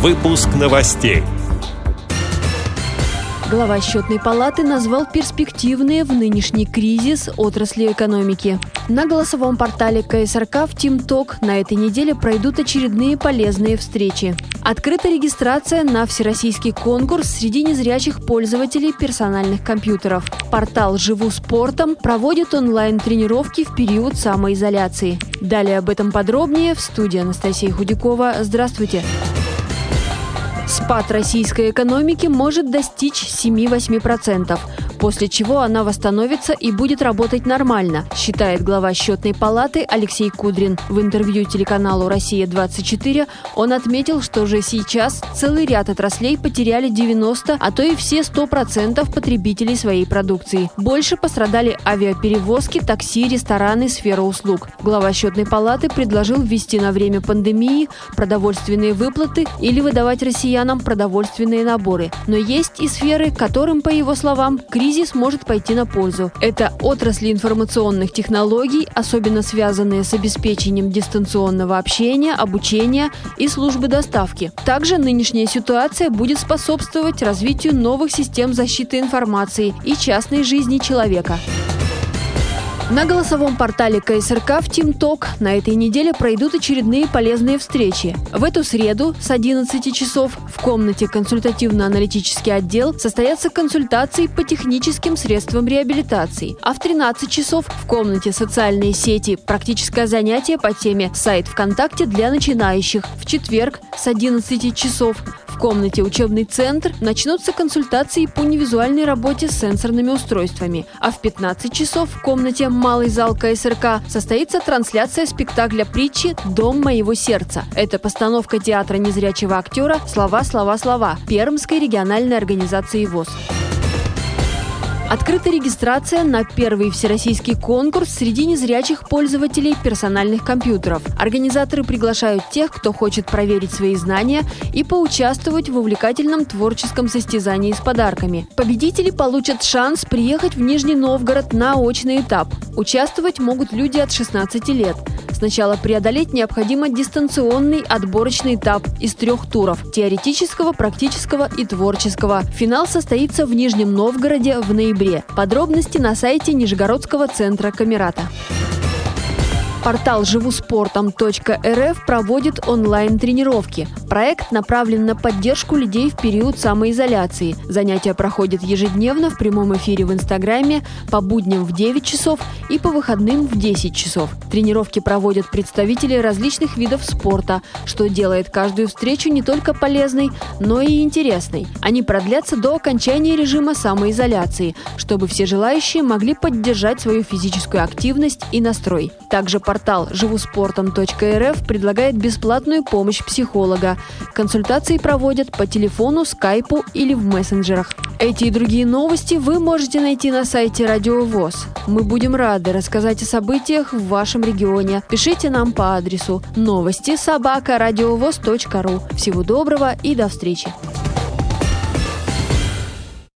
Выпуск новостей. Глава счетной палаты назвал перспективные в нынешний кризис отрасли экономики. На голосовом портале КСРК в ТимТок на этой неделе пройдут очередные полезные встречи. Открыта регистрация на всероссийский конкурс среди незрячих пользователей персональных компьютеров. Портал «Живу спортом» проводит онлайн-тренировки в период самоизоляции. Далее об этом подробнее в студии Анастасия Худякова. Здравствуйте! Спад российской экономики может достичь 7-8% после чего она восстановится и будет работать нормально, считает глава счетной палаты Алексей Кудрин. В интервью телеканалу «Россия-24» он отметил, что уже сейчас целый ряд отраслей потеряли 90, а то и все 100% потребителей своей продукции. Больше пострадали авиаперевозки, такси, рестораны, сфера услуг. Глава счетной палаты предложил ввести на время пандемии продовольственные выплаты или выдавать россиянам продовольственные наборы. Но есть и сферы, которым, по его словам, кризис может пойти на пользу. Это отрасли информационных технологий, особенно связанные с обеспечением дистанционного общения, обучения и службы доставки. Также нынешняя ситуация будет способствовать развитию новых систем защиты информации и частной жизни человека. На голосовом портале КСРК в ТимТок на этой неделе пройдут очередные полезные встречи. В эту среду с 11 часов в комнате консультативно-аналитический отдел состоятся консультации по техническим средствам реабилитации, а в 13 часов в комнате социальные сети практическое занятие по теме «Сайт ВКонтакте для начинающих». В четверг с 11 часов в комнате «Учебный центр» начнутся консультации по невизуальной работе с сенсорными устройствами, а в 15 часов в комнате «Малый зал КСРК» состоится трансляция спектакля притчи «Дом моего сердца». Это постановка театра незрячего актера «Слова, слова, слова» Пермской региональной организации ВОЗ. Открыта регистрация на первый всероссийский конкурс среди незрячих пользователей персональных компьютеров. Организаторы приглашают тех, кто хочет проверить свои знания и поучаствовать в увлекательном творческом состязании с подарками. Победители получат шанс приехать в Нижний Новгород на очный этап. Участвовать могут люди от 16 лет. Сначала преодолеть необходимо дистанционный отборочный этап из трех туров – теоретического, практического и творческого. Финал состоится в Нижнем Новгороде в ноябре. Подробности на сайте Нижегородского центра Камерата. Портал живуспортом.рф проводит онлайн-тренировки. Проект направлен на поддержку людей в период самоизоляции. Занятия проходят ежедневно в прямом эфире в Инстаграме по будням в 9 часов и по выходным в 10 часов. Тренировки проводят представители различных видов спорта, что делает каждую встречу не только полезной, но и интересной. Они продлятся до окончания режима самоизоляции, чтобы все желающие могли поддержать свою физическую активность и настрой. Также портал живуспортом.рф предлагает бесплатную помощь психолога. Консультации проводят по телефону, скайпу или в мессенджерах. Эти и другие новости вы можете найти на сайте Радио ВОЗ. Мы будем рады рассказать о событиях в вашем регионе. Пишите нам по адресу новости собака ру. Всего доброго и до встречи!